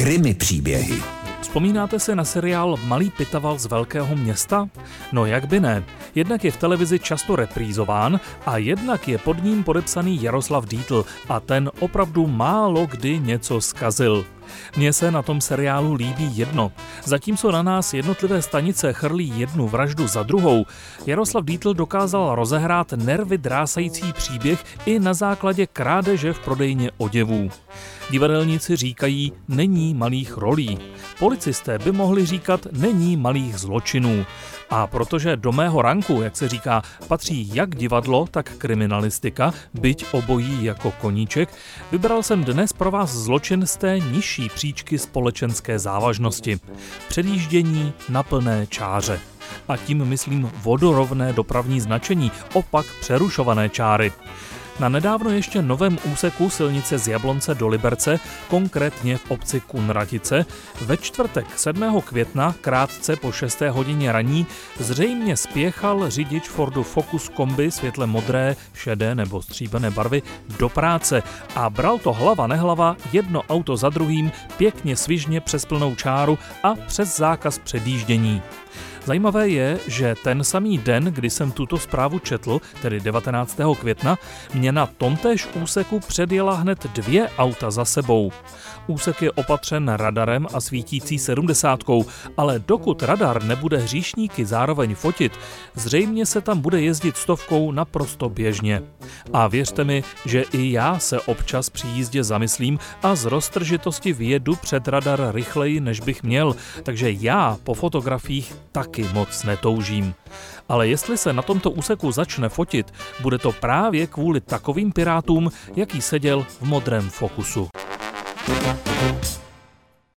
Krymy příběhy. Vzpomínáte si na seriál Malý pitaval z velkého města? No jak by ne. Jednak je v televizi často reprízován a jednak je pod ním podepsaný Jaroslav Dítl a ten opravdu málo kdy něco zkazil. Mně se na tom seriálu líbí jedno. Zatímco na nás jednotlivé stanice chrlí jednu vraždu za druhou, Jaroslav Dítl dokázal rozehrát nervy drásající příběh i na základě krádeže v prodejně oděvů. Divadelníci říkají, není malých rolí. Policisté by mohli říkat, není malých zločinů. A protože do mého ranku, jak se říká, patří jak divadlo, tak kriminalistika, byť obojí jako koníček, vybral jsem dnes pro vás zločin z té nižší příčky společenské závažnosti. Předjíždění na plné čáře a tím myslím vodorovné dopravní značení, opak přerušované čáry. Na nedávno ještě novém úseku silnice z Jablonce do Liberce, konkrétně v obci Kunratice, ve čtvrtek 7. května, krátce po 6. hodině raní, zřejmě spěchal řidič Fordu Focus kombi světle modré, šedé nebo stříbené barvy do práce a bral to hlava nehlava jedno auto za druhým pěkně svižně přes plnou čáru a přes zákaz předjíždění. Zajímavé je, že ten samý den, kdy jsem tuto zprávu četl, tedy 19. května, mě na tomtéž úseku předjela hned dvě auta za sebou. Úsek je opatřen radarem a svítící sedmdesátkou, ale dokud radar nebude hříšníky zároveň fotit, zřejmě se tam bude jezdit stovkou naprosto běžně. A věřte mi, že i já se občas při jízdě zamyslím a z roztržitosti vyjedu před radar rychleji, než bych měl, takže já po fotografiích taky moc netoužím. Ale jestli se na tomto úseku začne fotit, bude to právě kvůli takovým pirátům, jaký seděl v modrém fokusu.